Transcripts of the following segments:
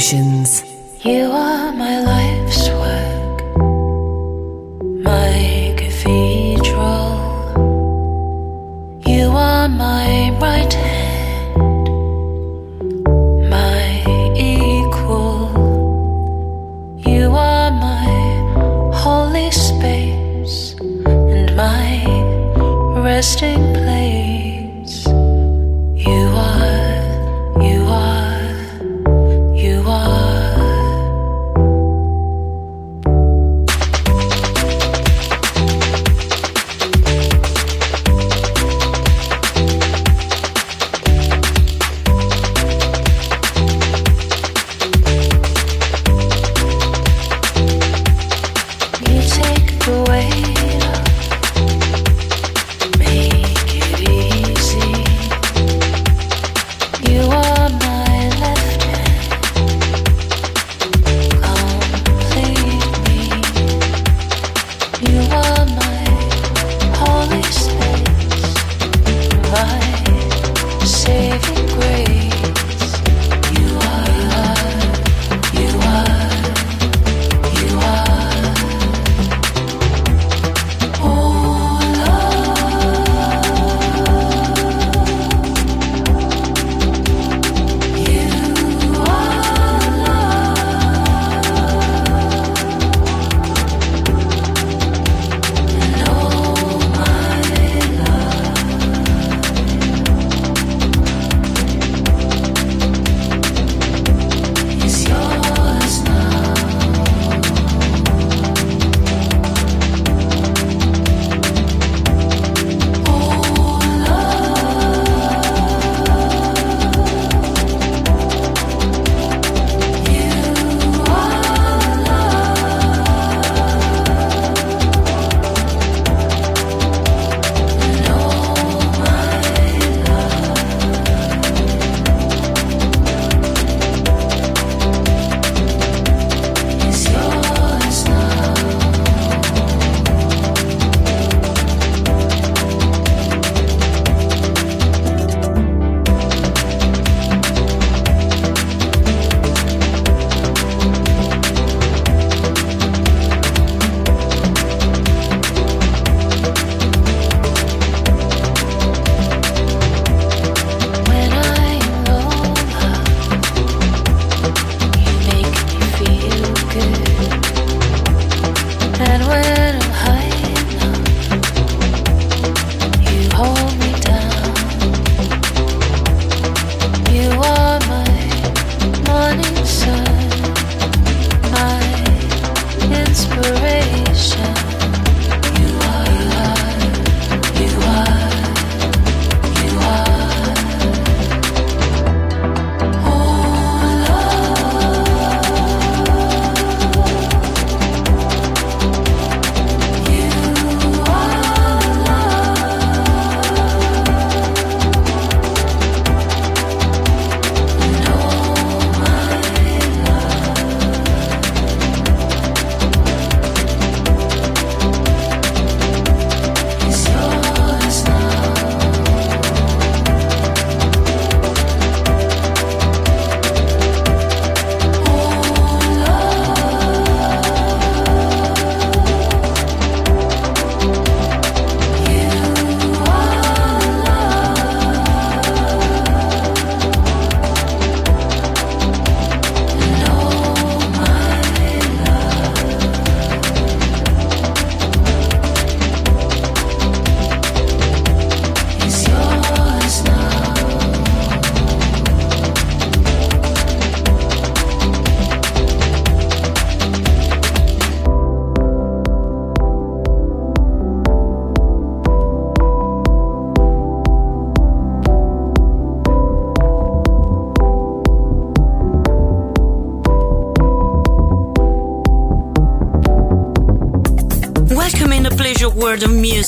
Emotions. You are my life's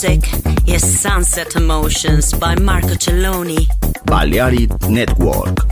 music is Sunset Emotions by Marco Celloni. Balearic Network.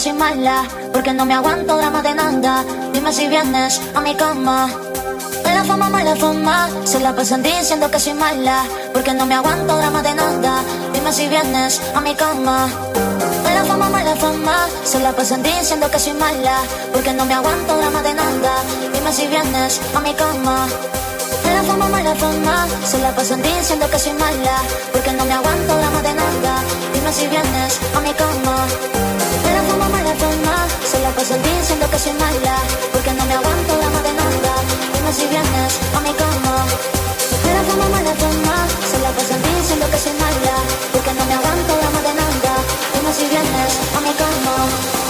Soy mala Porque no me aguanto drama de nada Dime si vienes a mi cama. La fama, mala fama Se la pasan diciendo que soy mala Porque no me aguanto drama de nada Dime si vienes a mi cama. La fama, mala fama Se la pasan diciendo que soy mala Porque no me aguanto drama de nada Dime si vienes a mi cama. La fama, mala fama Se la pasan diciendo que soy mala Porque no me aguanto drama de nada Dime si vienes a mi cama se la pasan diciendo que soy mala Porque no me aguanto la de nada. Dime si vienes a mi cama La fama, mala fama Se la pasan diciendo que soy mala Porque no me aguanto la de nada. Dime si a mi cama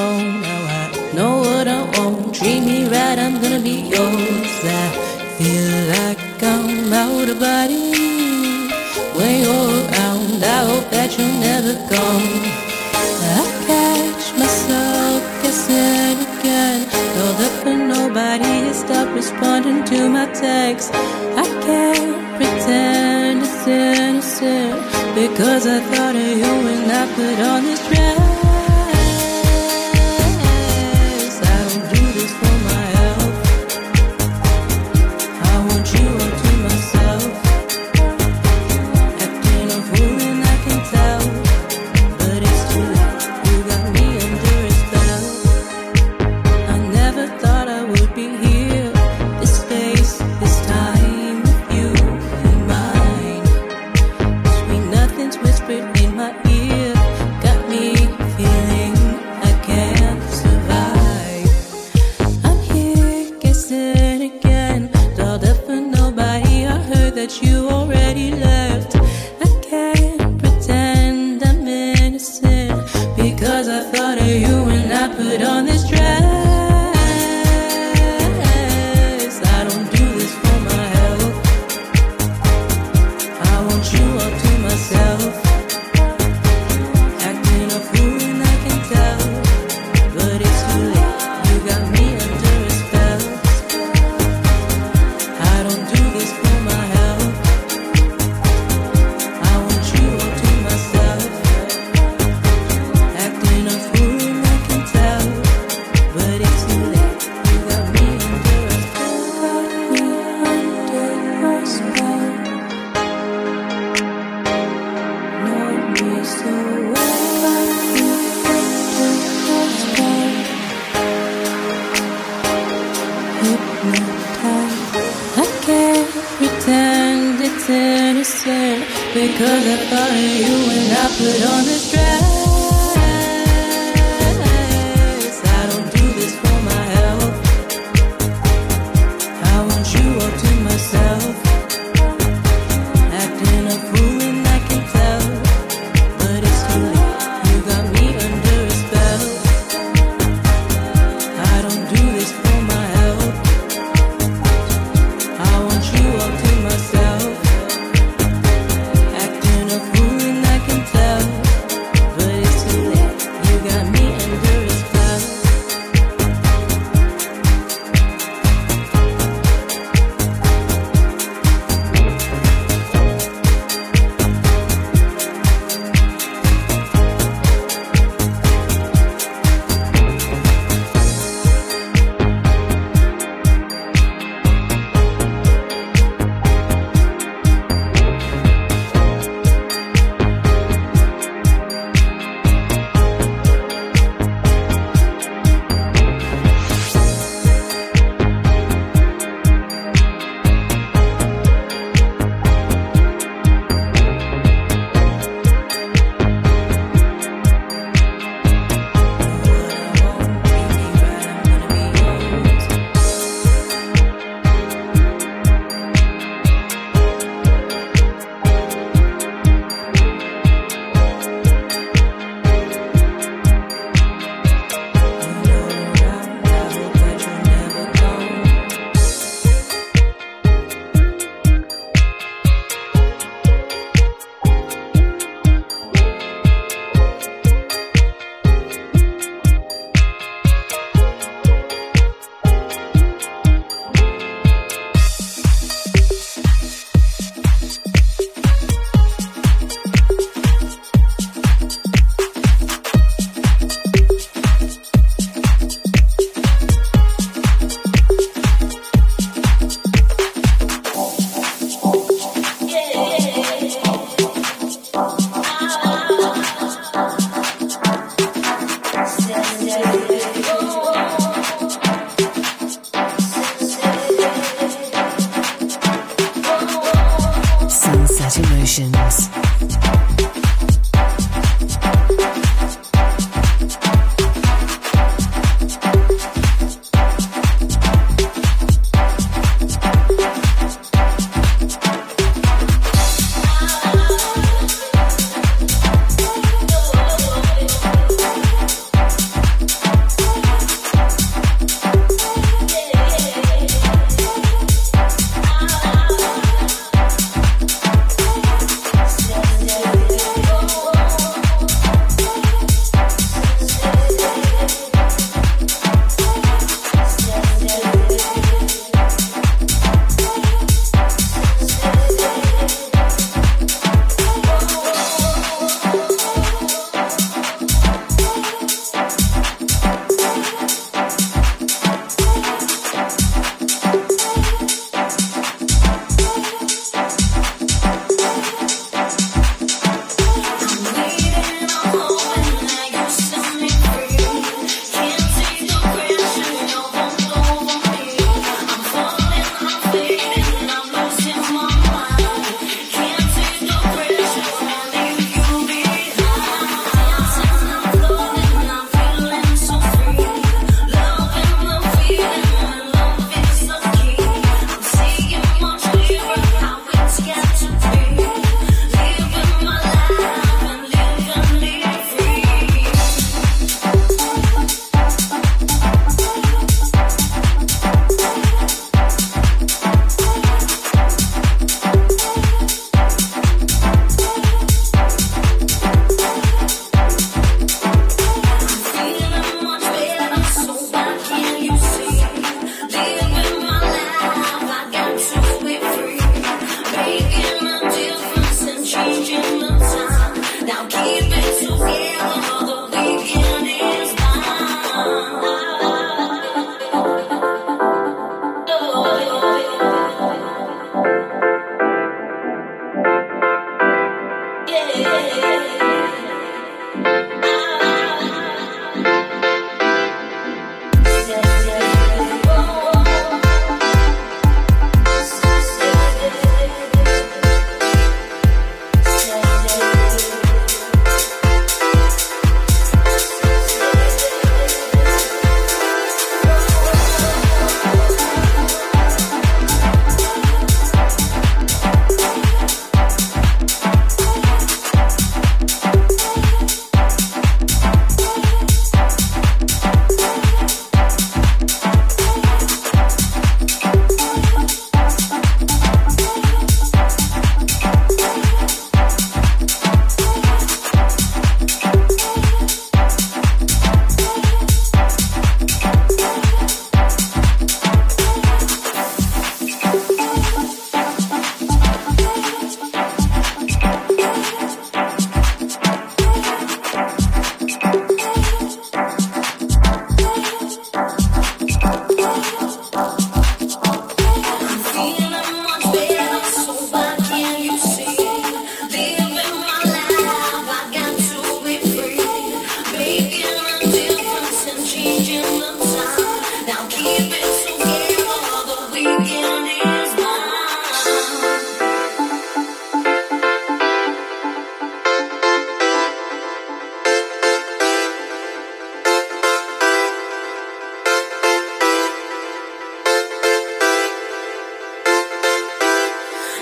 that life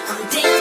atmósfera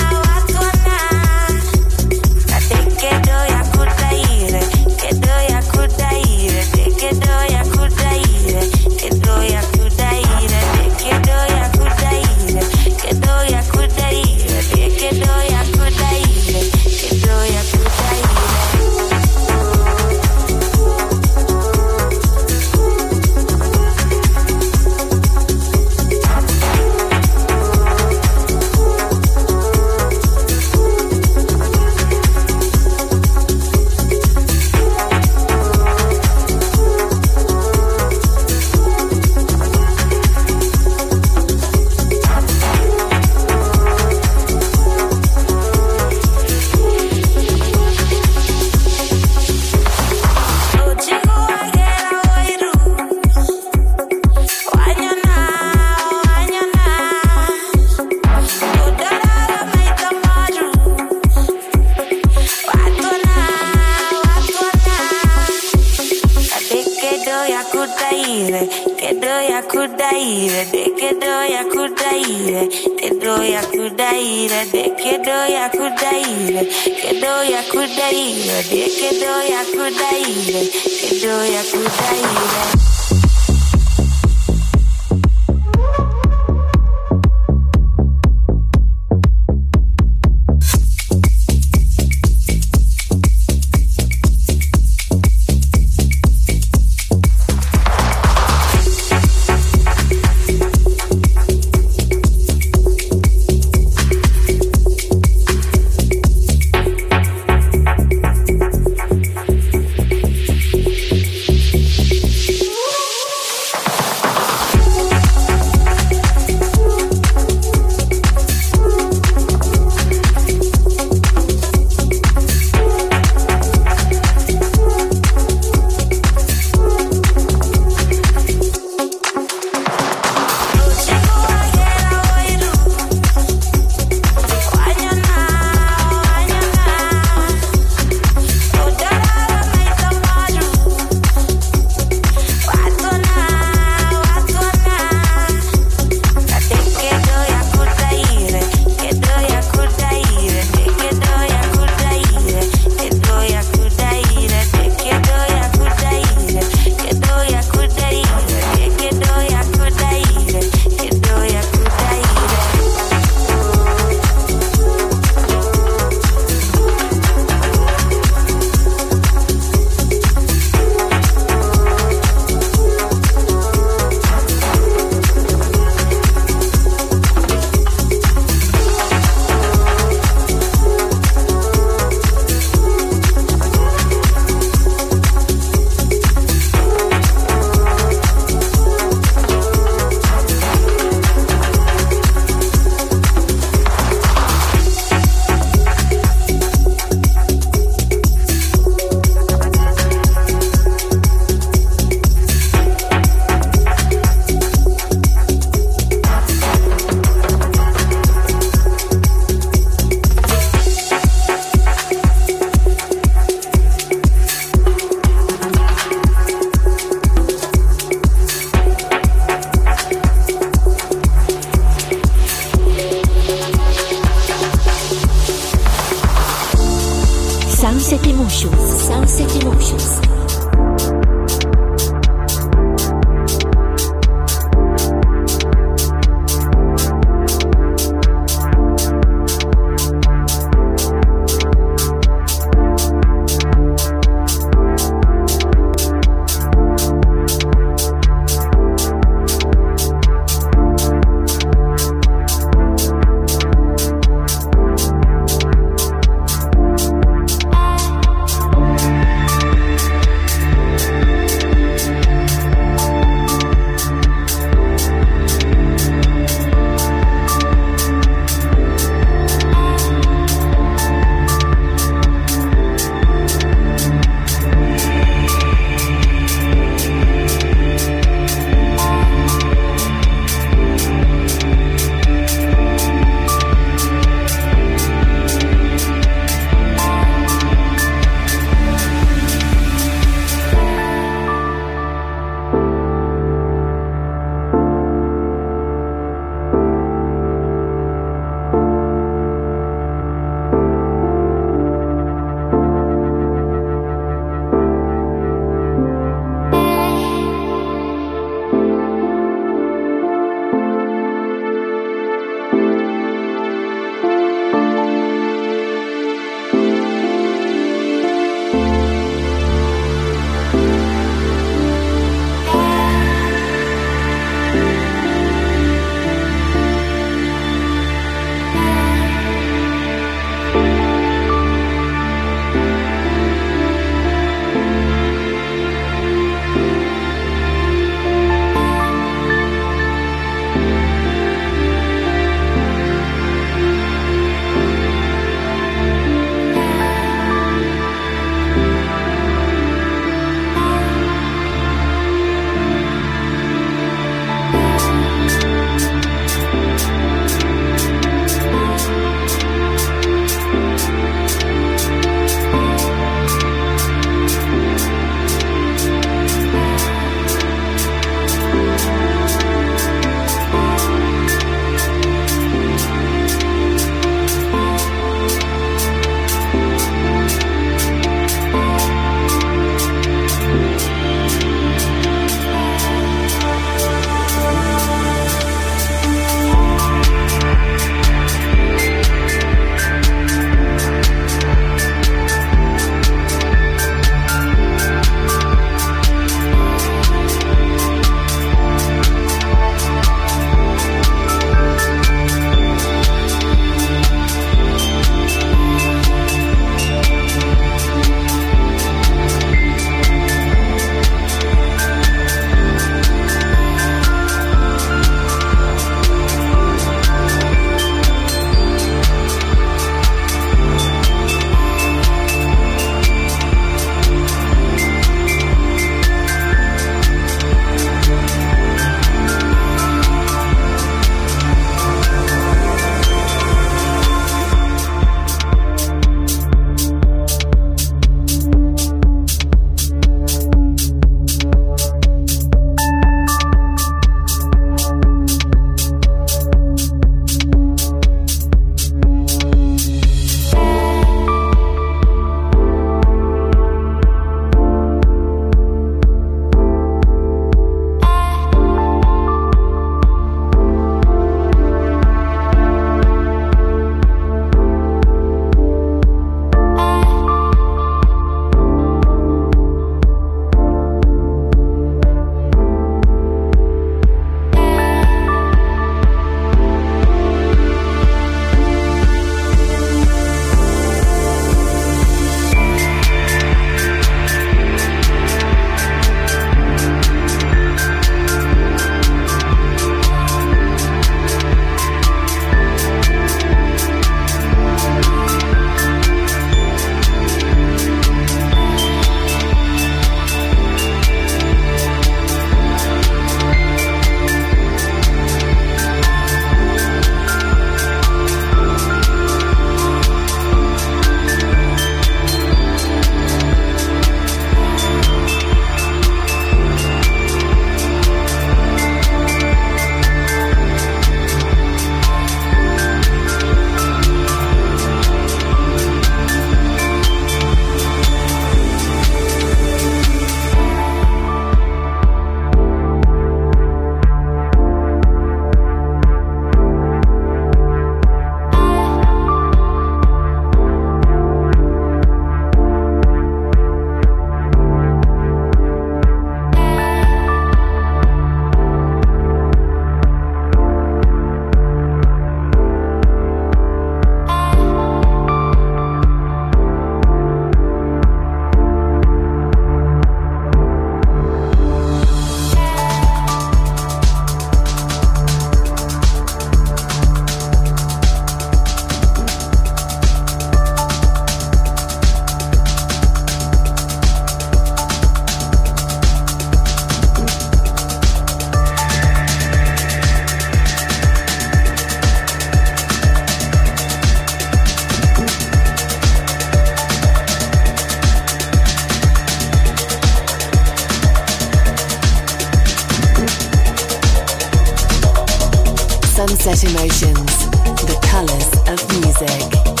Sunset Emotions, the colors of music.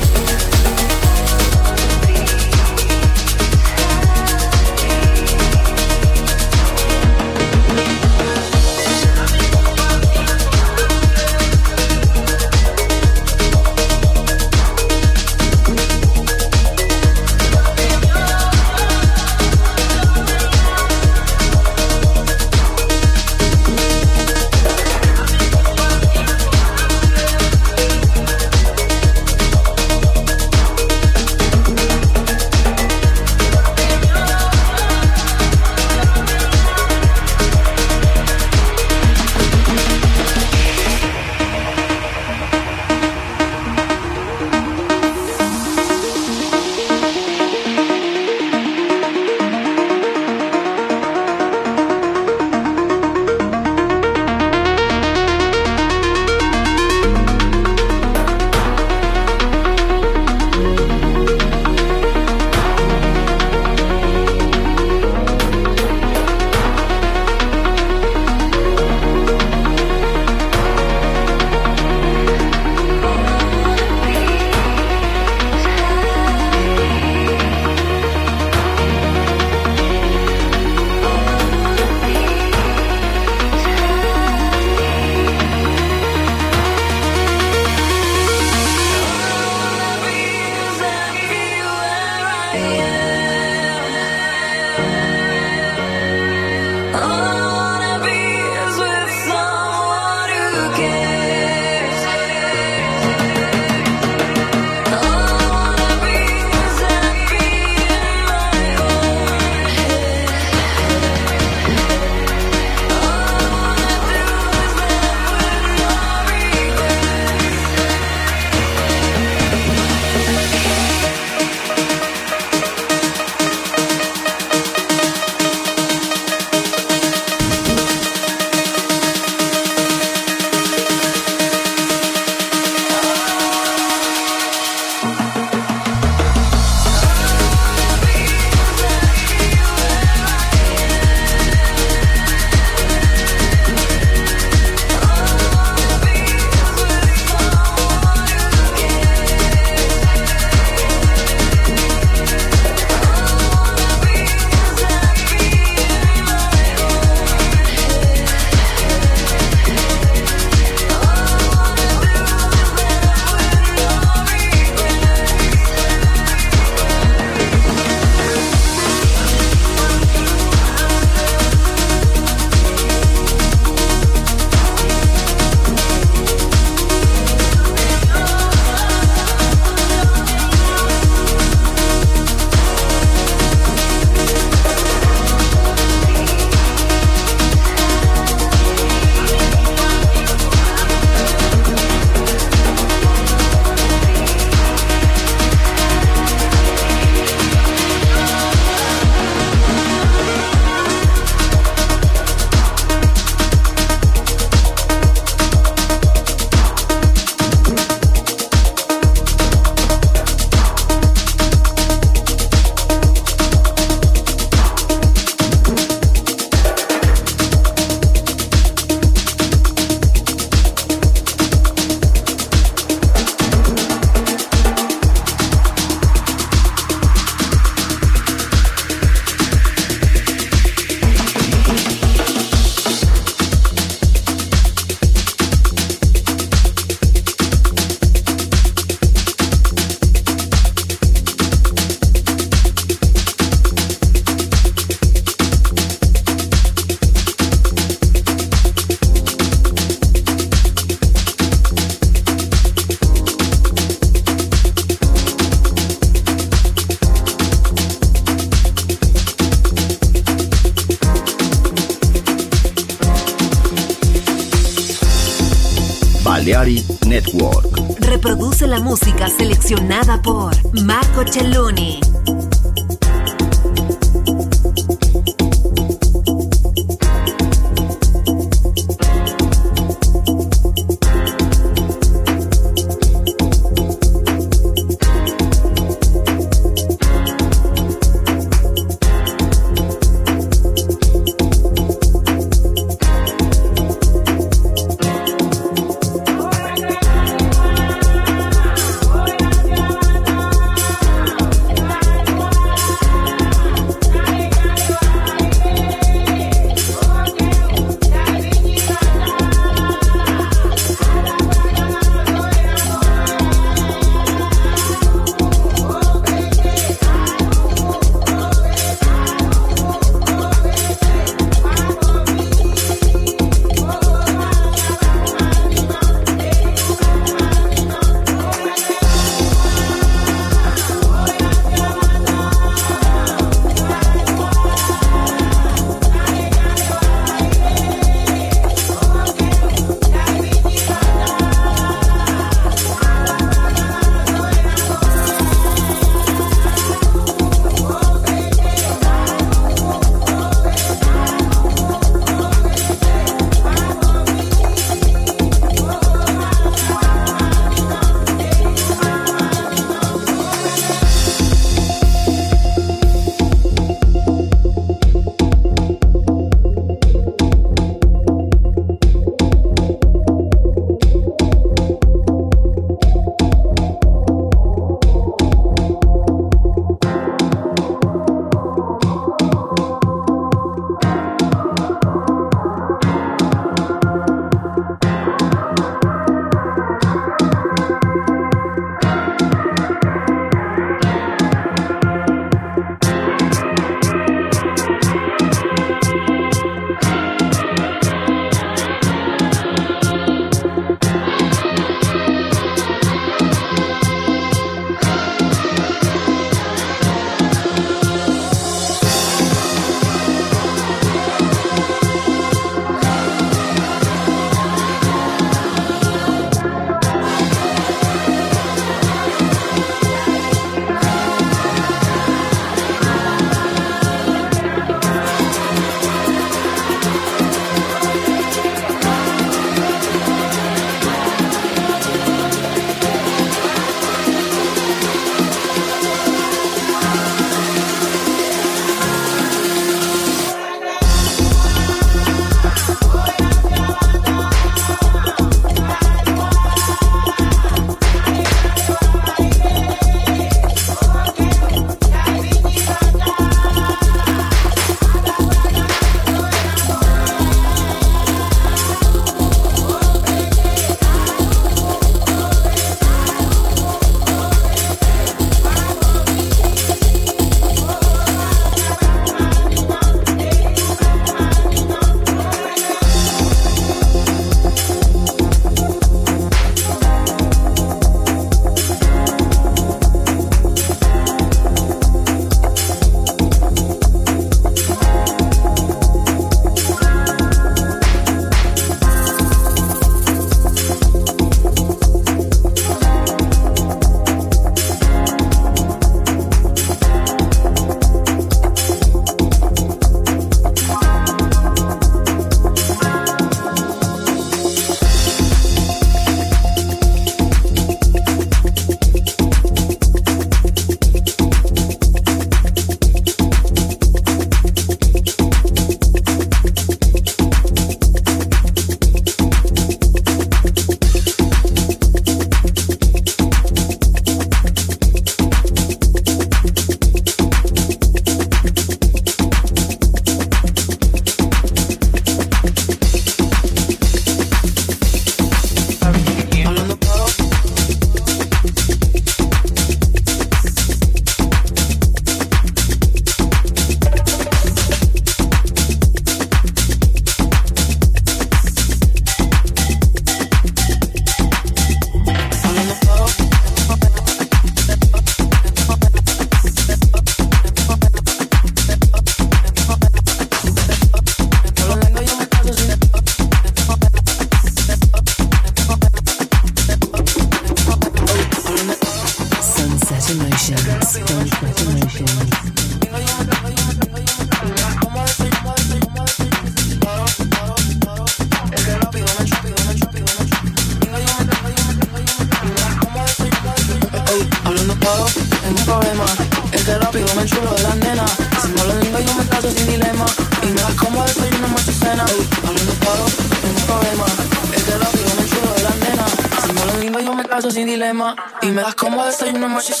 Como desayuno,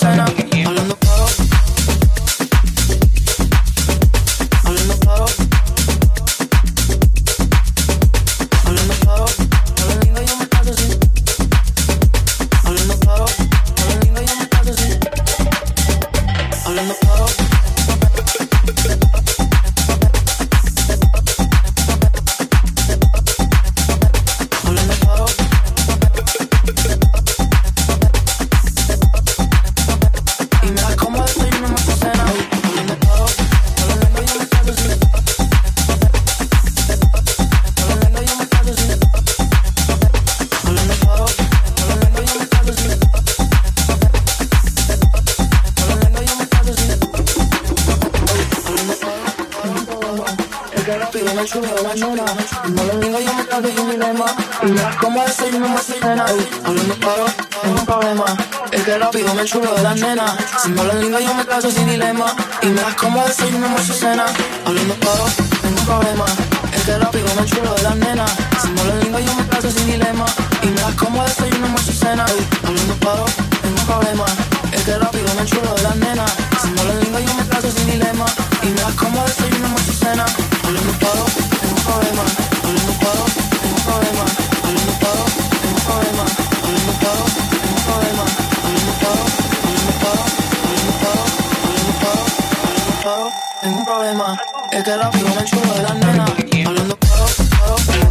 Rápido me chulo de la nena. Si me hablas lindo, yo me caso sin dilema. Y me das como desayuno, más y cena. Hablando claro. Tengo un problema. El que rápido me chulo de la nena. Si me hablas lindo, yo me caso sin dilema. Y me das como desayuno, más y cena. Hablando claro. Tengo un problema. Hablando claro. Tengo un problema. Hablando claro. Tengo un problema. Hablando claro. Tengo un problema. Hablando claro. Hablando claro. Hablando claro. Hablando claro. Hablando claro. Tengo un problema. El que rápido me chulo de la nena. Hablando Thank you.